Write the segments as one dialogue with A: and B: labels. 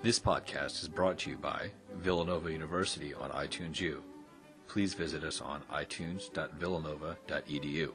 A: This podcast is brought to you by Villanova University on iTunes U. Please visit us on itunes.villanova.edu.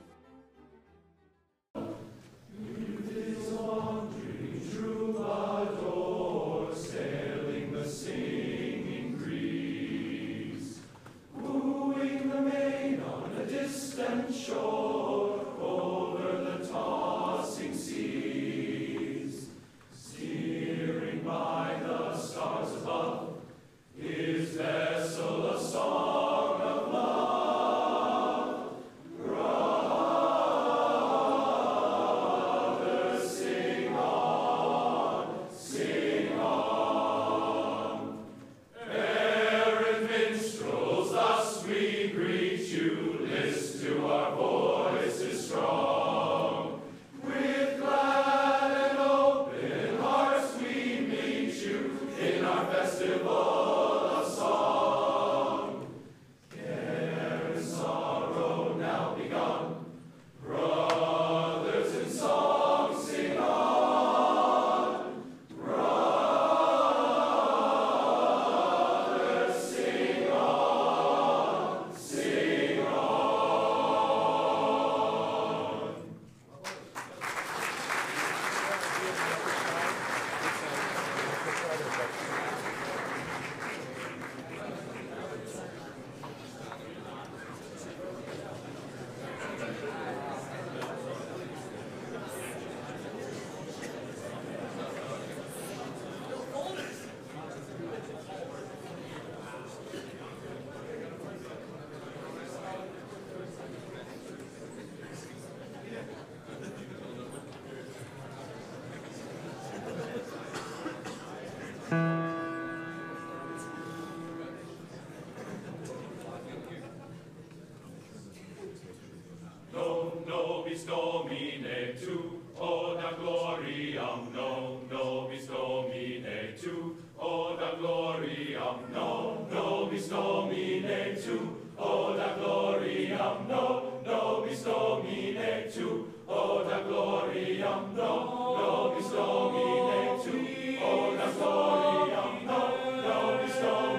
B: gloriam no, nobis Domine tu, ora gloriam no, nobis Domine tu, ora gloriam no, nobis Domine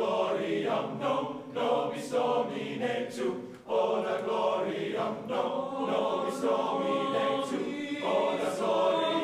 B: gloriam dom, nobis Domine tu, ora gloriam dom, nobis Domine tu, ora gloriam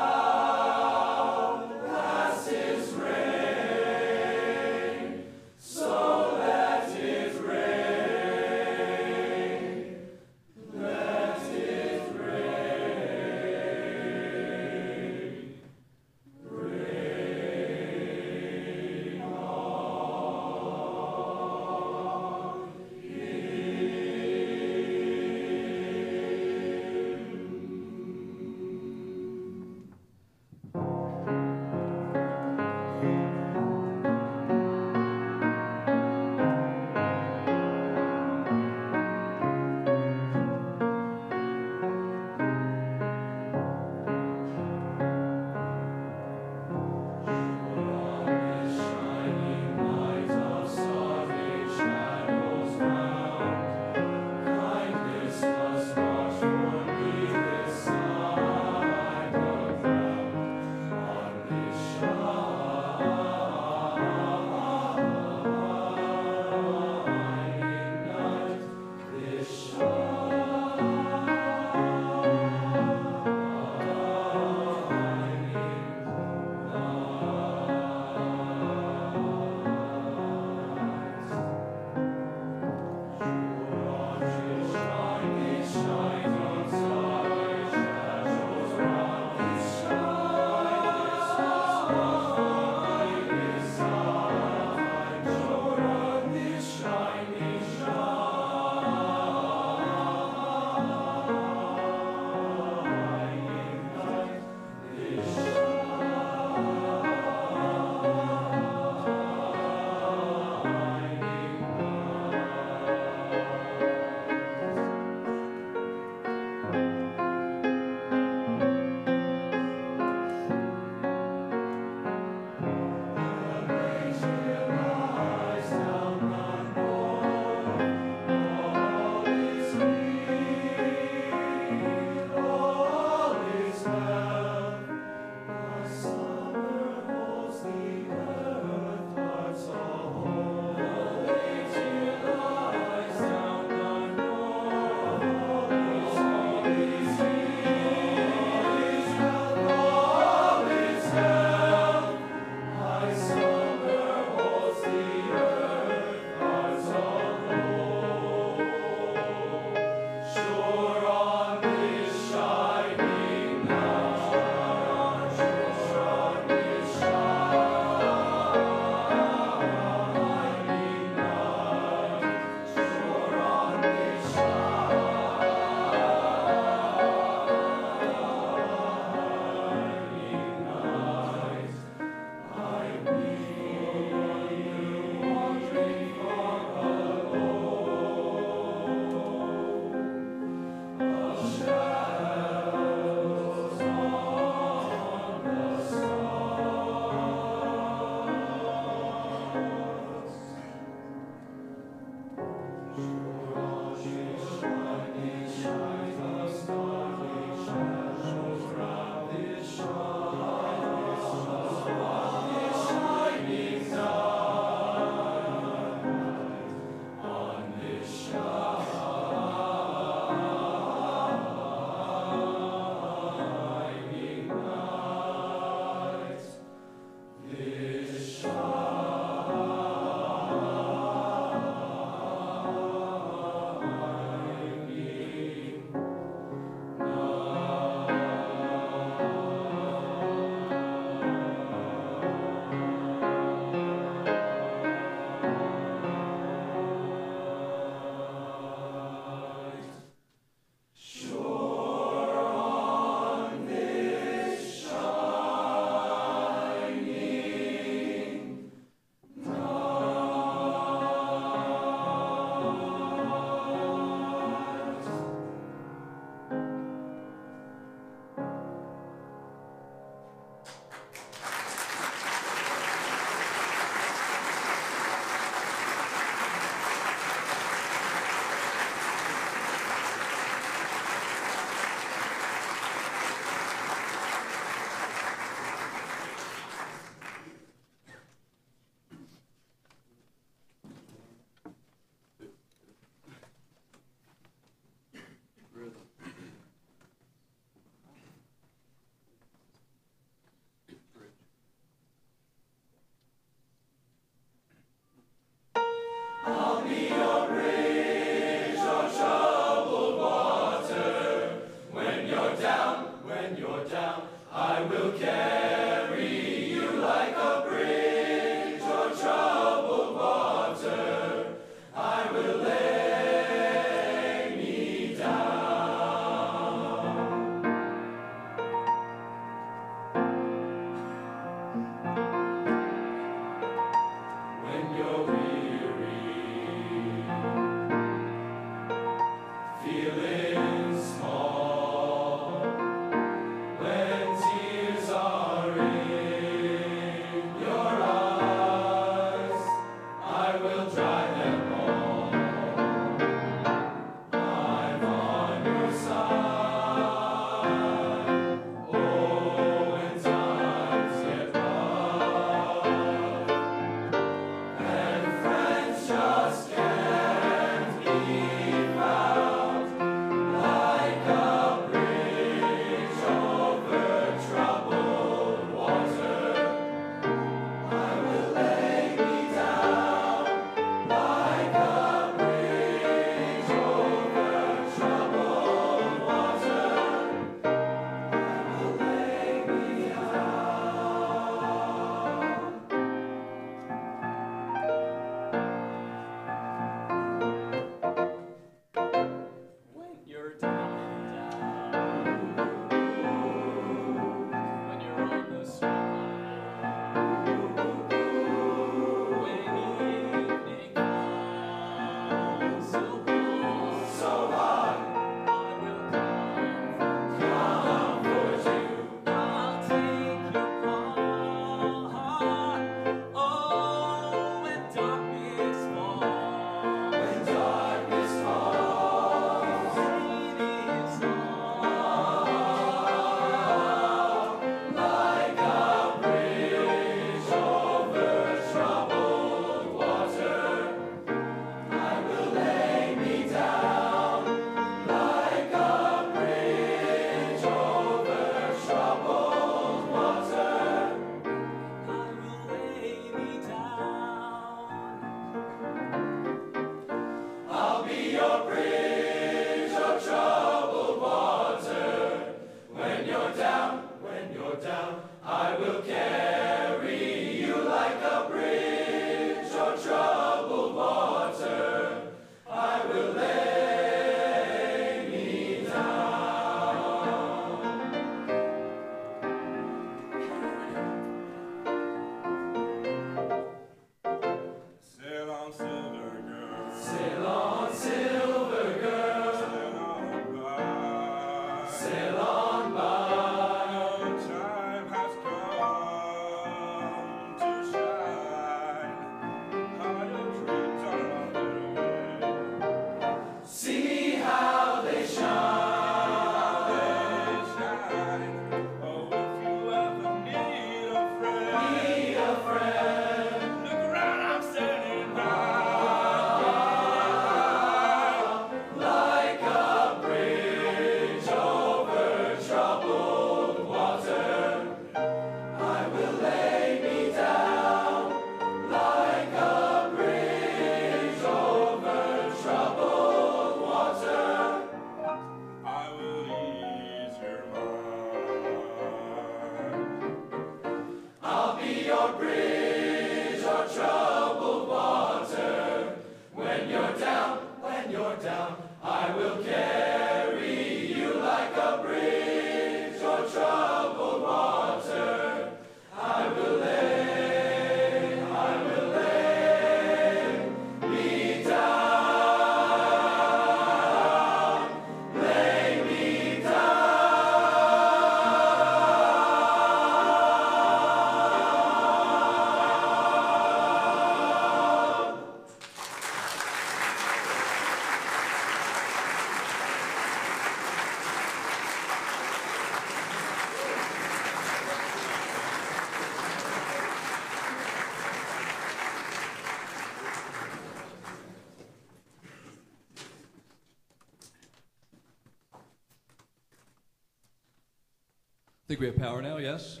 C: think we have power now, yes?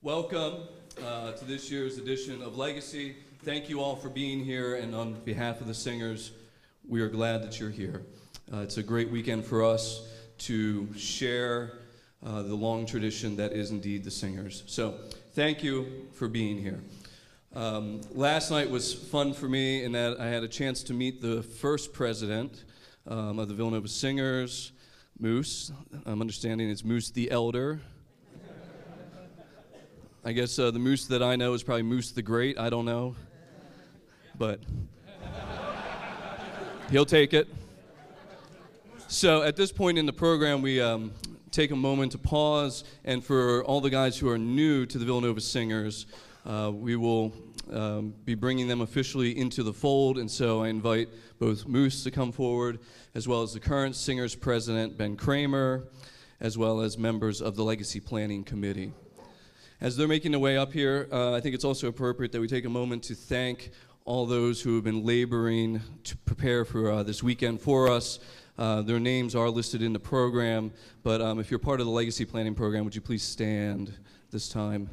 C: Welcome uh, to this year's edition of Legacy. Thank you all for being here, and on behalf of the singers, we are glad that you're here. Uh, it's a great weekend for us to share uh, the long tradition that is indeed the singers. So, thank you for being here. Um, last night was fun for me in that I had a chance to meet the first president um, of the Villanova Singers, Moose. I'm understanding it's Moose the Elder. I guess uh, the Moose that I know is probably Moose the Great. I don't know. But he'll take it. So at this point in the program, we um, take a moment to pause, and for all the guys who are new to the Villanova Singers, uh, we will um, be bringing them officially into the fold. And so I invite both Moose to come forward, as well as the current Singers president, Ben Kramer, as well as members of the Legacy Planning Committee. As they're making their way up here, uh, I think it's also appropriate that we take a moment to thank all those who have been laboring to prepare for uh, this weekend for us. Uh, their names are listed in the program, but um, if you're part of the Legacy Planning Program, would you please stand this time?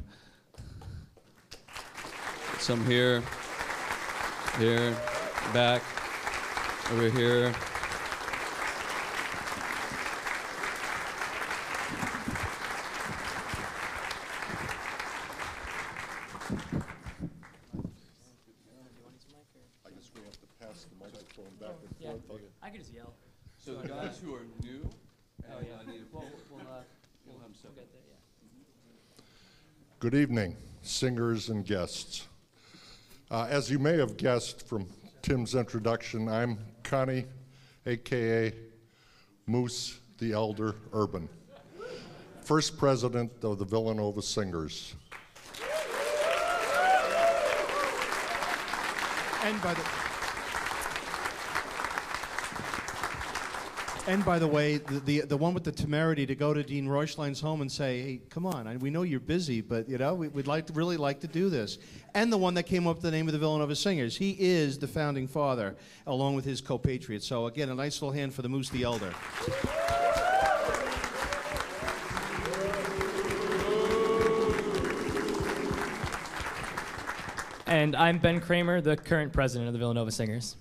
C: Some here, here, back, over here.
D: I guess we have to pass the microphone back and
E: Yeah. I could just yell.
C: So the guys who are new,
E: Oh, yeah.
C: uh,
E: We'll, we'll, uh,
C: we'll.
D: Good evening, singers and guests. Uh, As you may have guessed from Tim's introduction, I'm Connie, AKA Moose the Elder Urban, first president of the Villanova Singers.
F: And by the and by the way, the, the the one with the temerity to go to Dean Reuschlein's home and say, "Hey, come on, I, we know you're busy, but you know we, would like to really like to do this." And the one that came up with the name of the Villanova Singers. He is the founding father, along with his compatriots. So again, a nice little hand for the Moose the Elder.
E: And I'm Ben Kramer, the current president of the Villanova Singers.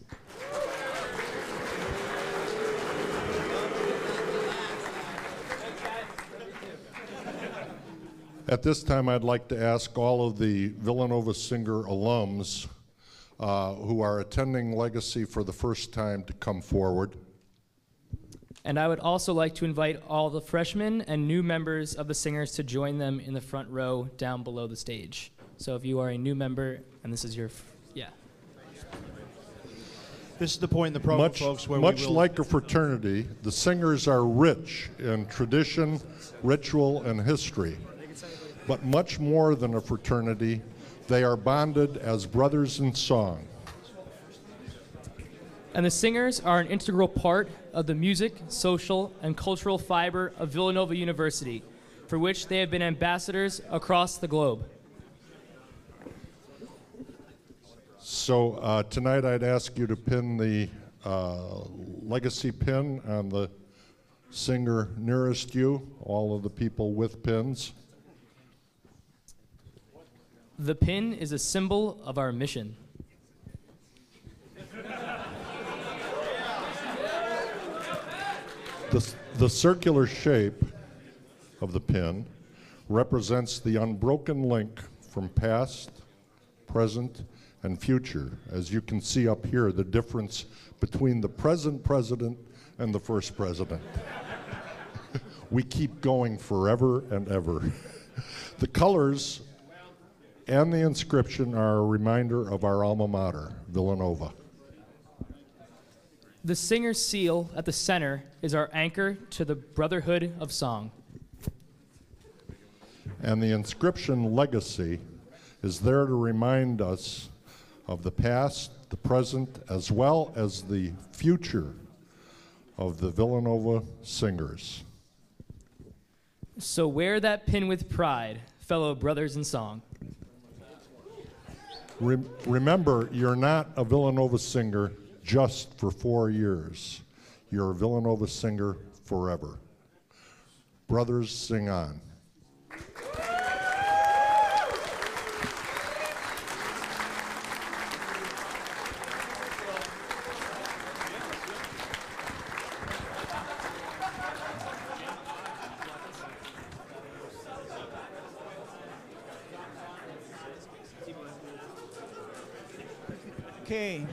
D: At this time, I'd like to ask all of the Villanova Singer alums uh, who are attending Legacy for the first time to come forward.
E: And I would also like to invite all the freshmen and new members of the Singers to join them in the front row down below the stage. So if you are a new member and this is your, f- yeah.
F: This is the point in the program,
D: Much,
F: folks, where
D: much
F: we will.
D: like a fraternity, the Singers are rich in tradition, ritual, and history. But much more than a fraternity, they are bonded as brothers in song.
E: And the Singers are an integral part of the music, social, and cultural fiber of Villanova University, for which they have been ambassadors across the globe.
D: So uh, tonight I'd ask you to pin the uh, legacy pin on the singer nearest you, all of the people with pins.
E: The pin is a symbol of our mission.
D: The, the circular shape of the pin represents the unbroken link from past, present, and future. As you can see up here, the difference between the present president and the first president. we keep going forever and ever. the colors and the inscription are a reminder of our alma mater, Villanova.
E: The Singer's seal at the center is our anchor to the brotherhood of song.
D: And the inscription legacy is there to remind us of the past, the present, as well as the future of the Villanova singers.
E: So wear that pin with pride, fellow brothers in song.
D: Rem- remember, you're not a Villanova singer just for four years. You're a Villanova singer forever. Brothers, sing on.
G: Okay.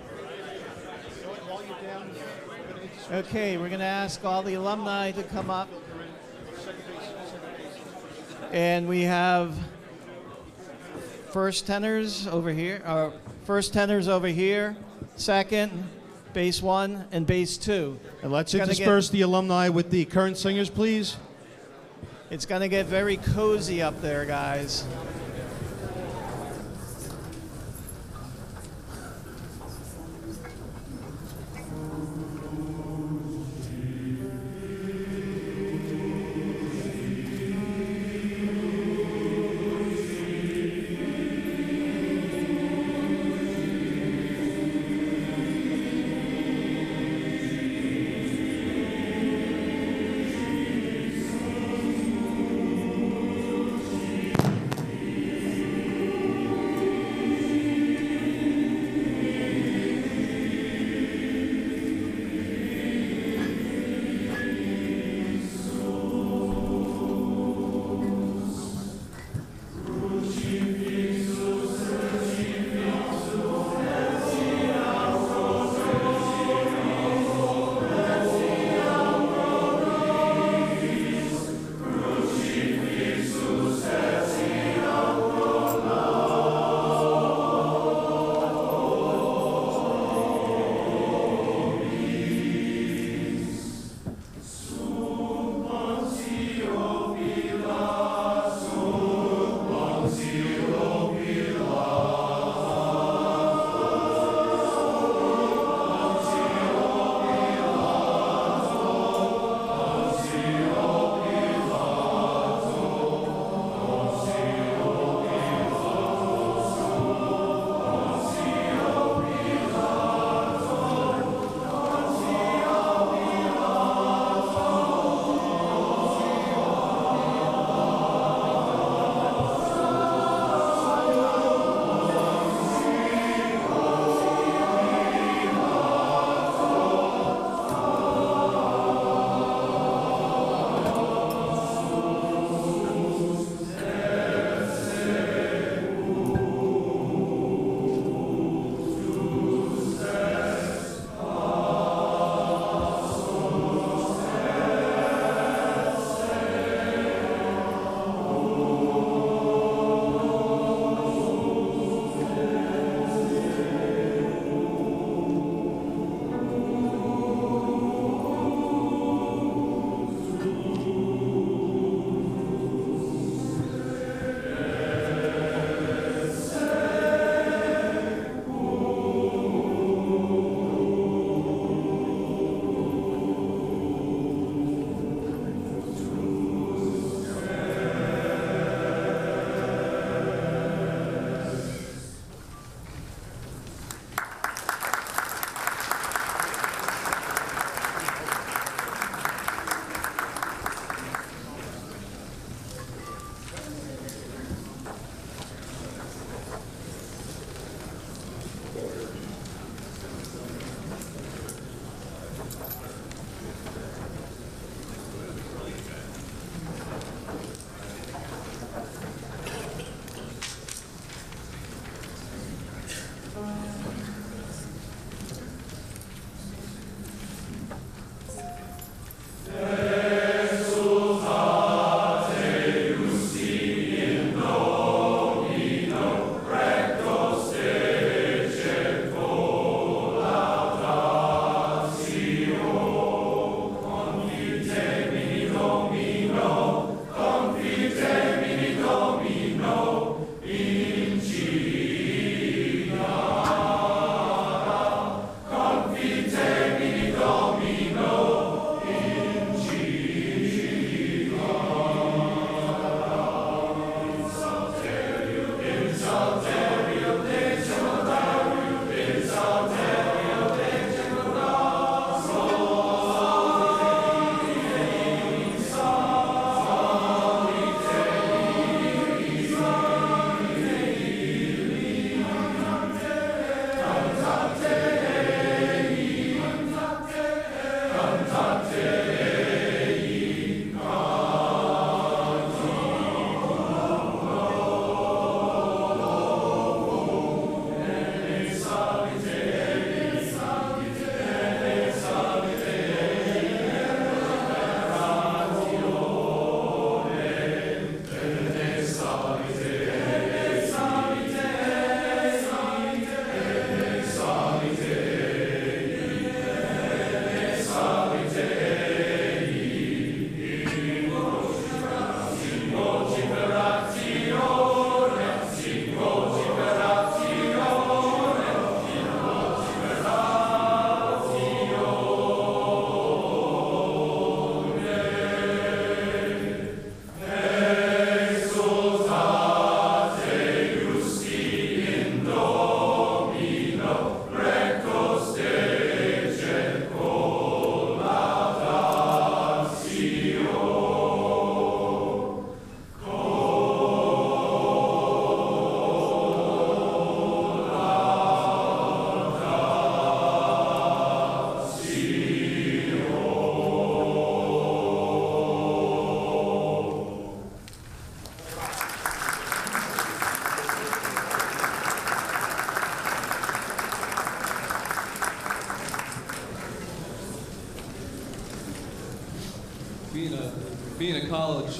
G: Okay, we're going to ask all the alumni to come up. And we have first tenors over here, or first tenors over here, second, bass one, and bass two.
F: And let's
G: Gotta get-
F: intersperse the alumni with the current singers, please.
G: It's going to get very cozy up there, guys.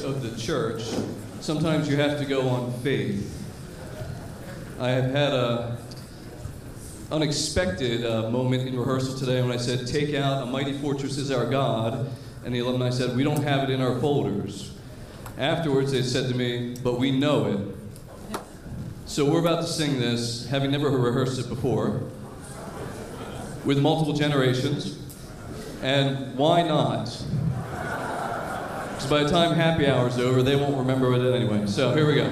C: Of the church, sometimes you have to go on faith. I have had a unexpected uh, moment in rehearsal today when I said, "Take out a mighty fortress is our God," and the alumni said, "We don't have it in our folders." Afterwards, they said to me, "But we know it." So we're about to sing this, having never rehearsed it before, with multiple generations. And why not? Because by the time happy hour's over, they won't remember it anyway. So here we go.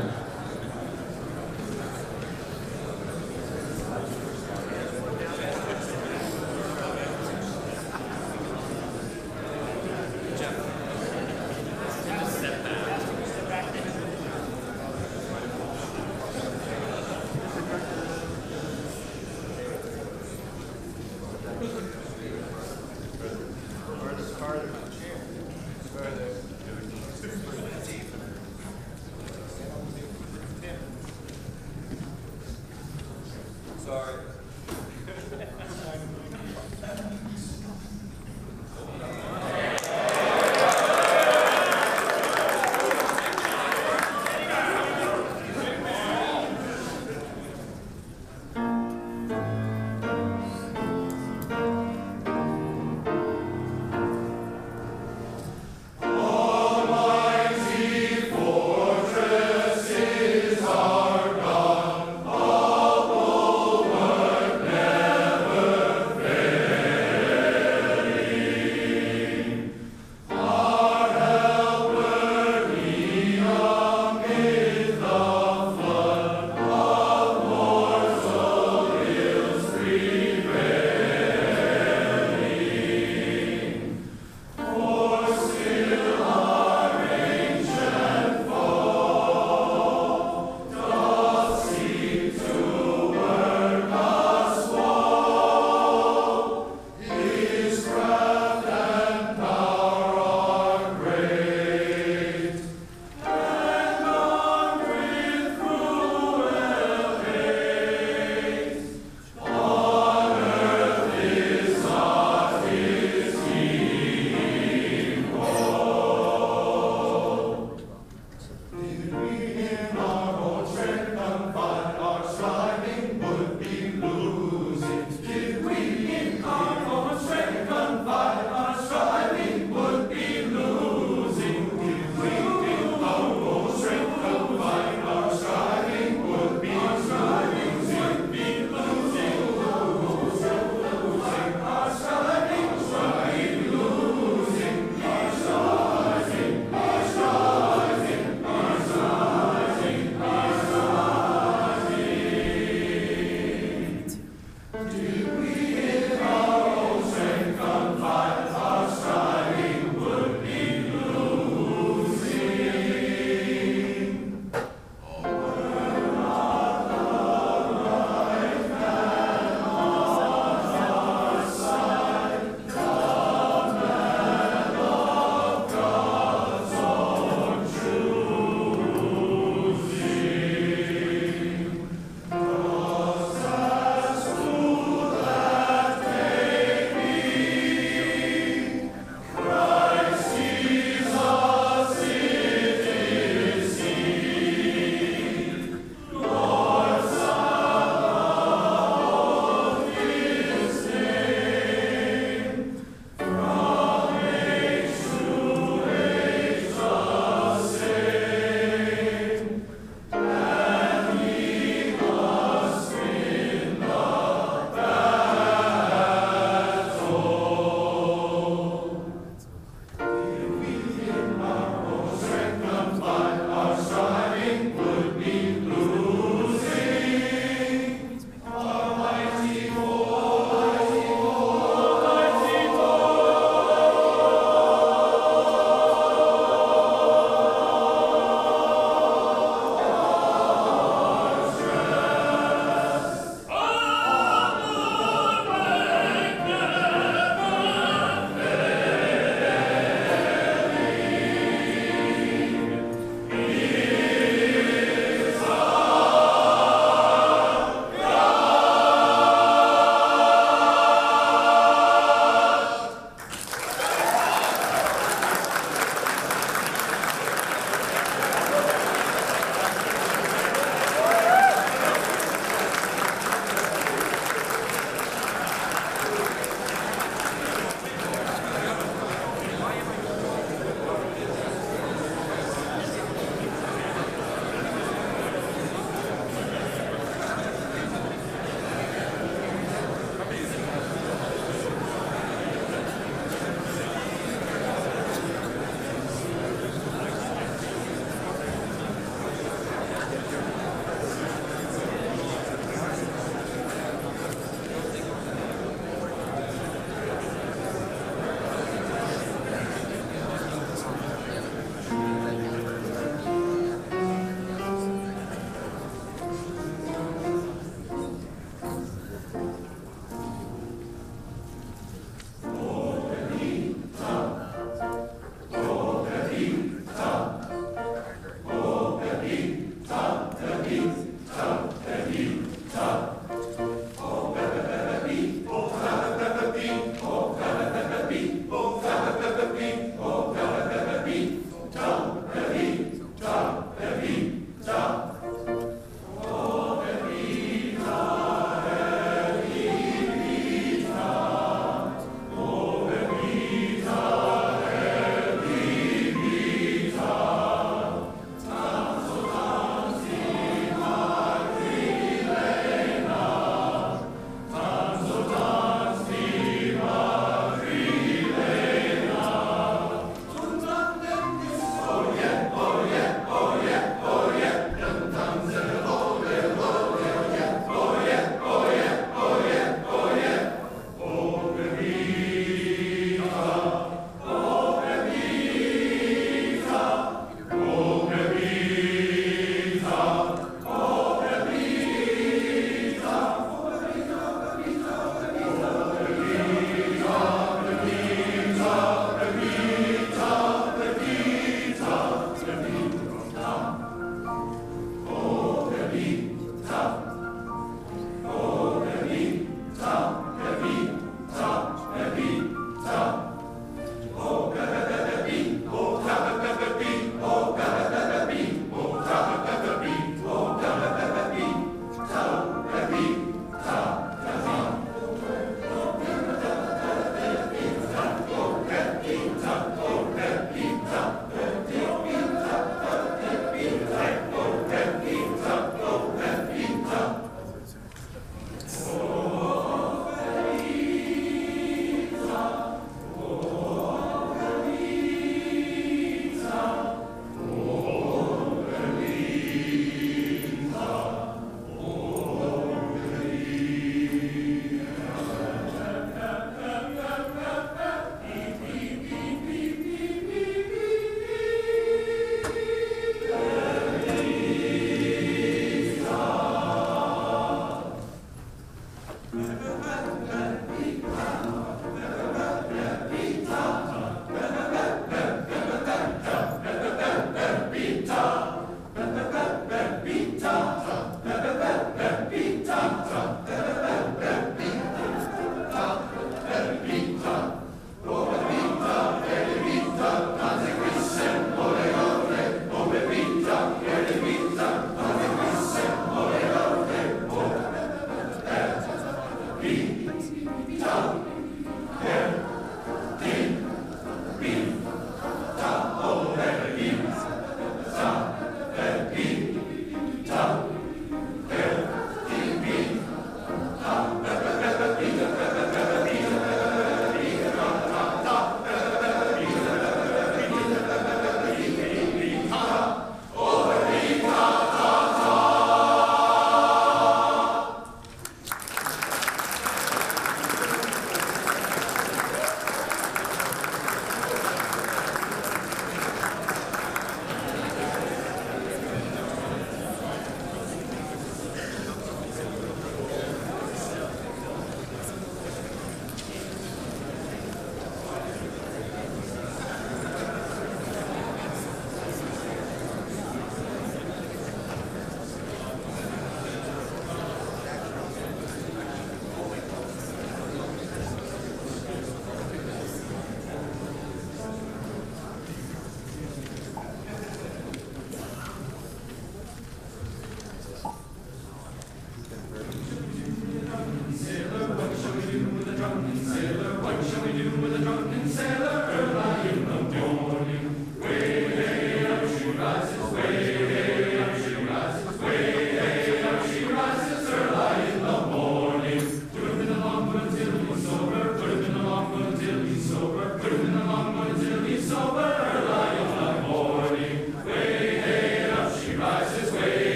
C: Happy birthday,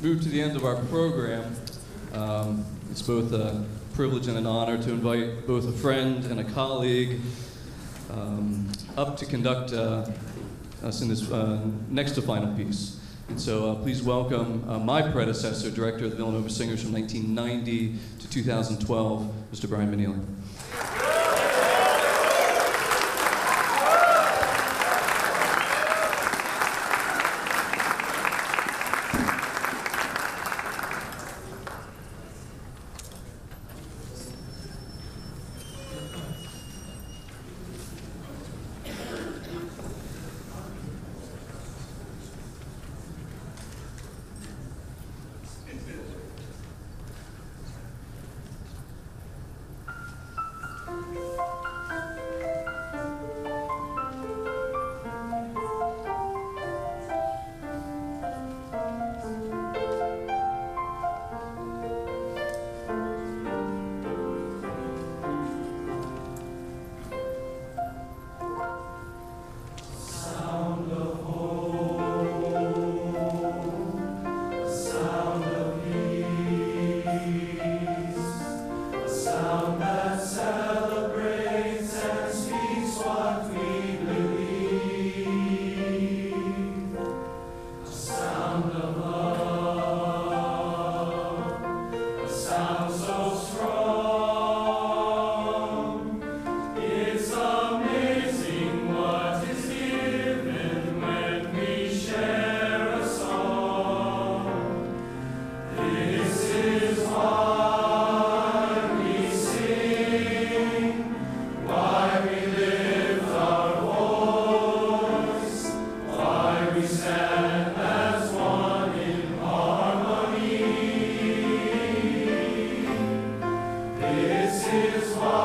C: we move to the end of our program, um, it's both a privilege and an honor to invite both a friend and a colleague um, up to conduct uh, us in this uh, next to final piece. And so uh, please welcome uh, my predecessor, director of the Villanova Singers from 1990 to 2012, Mr. Brian Manili. This is what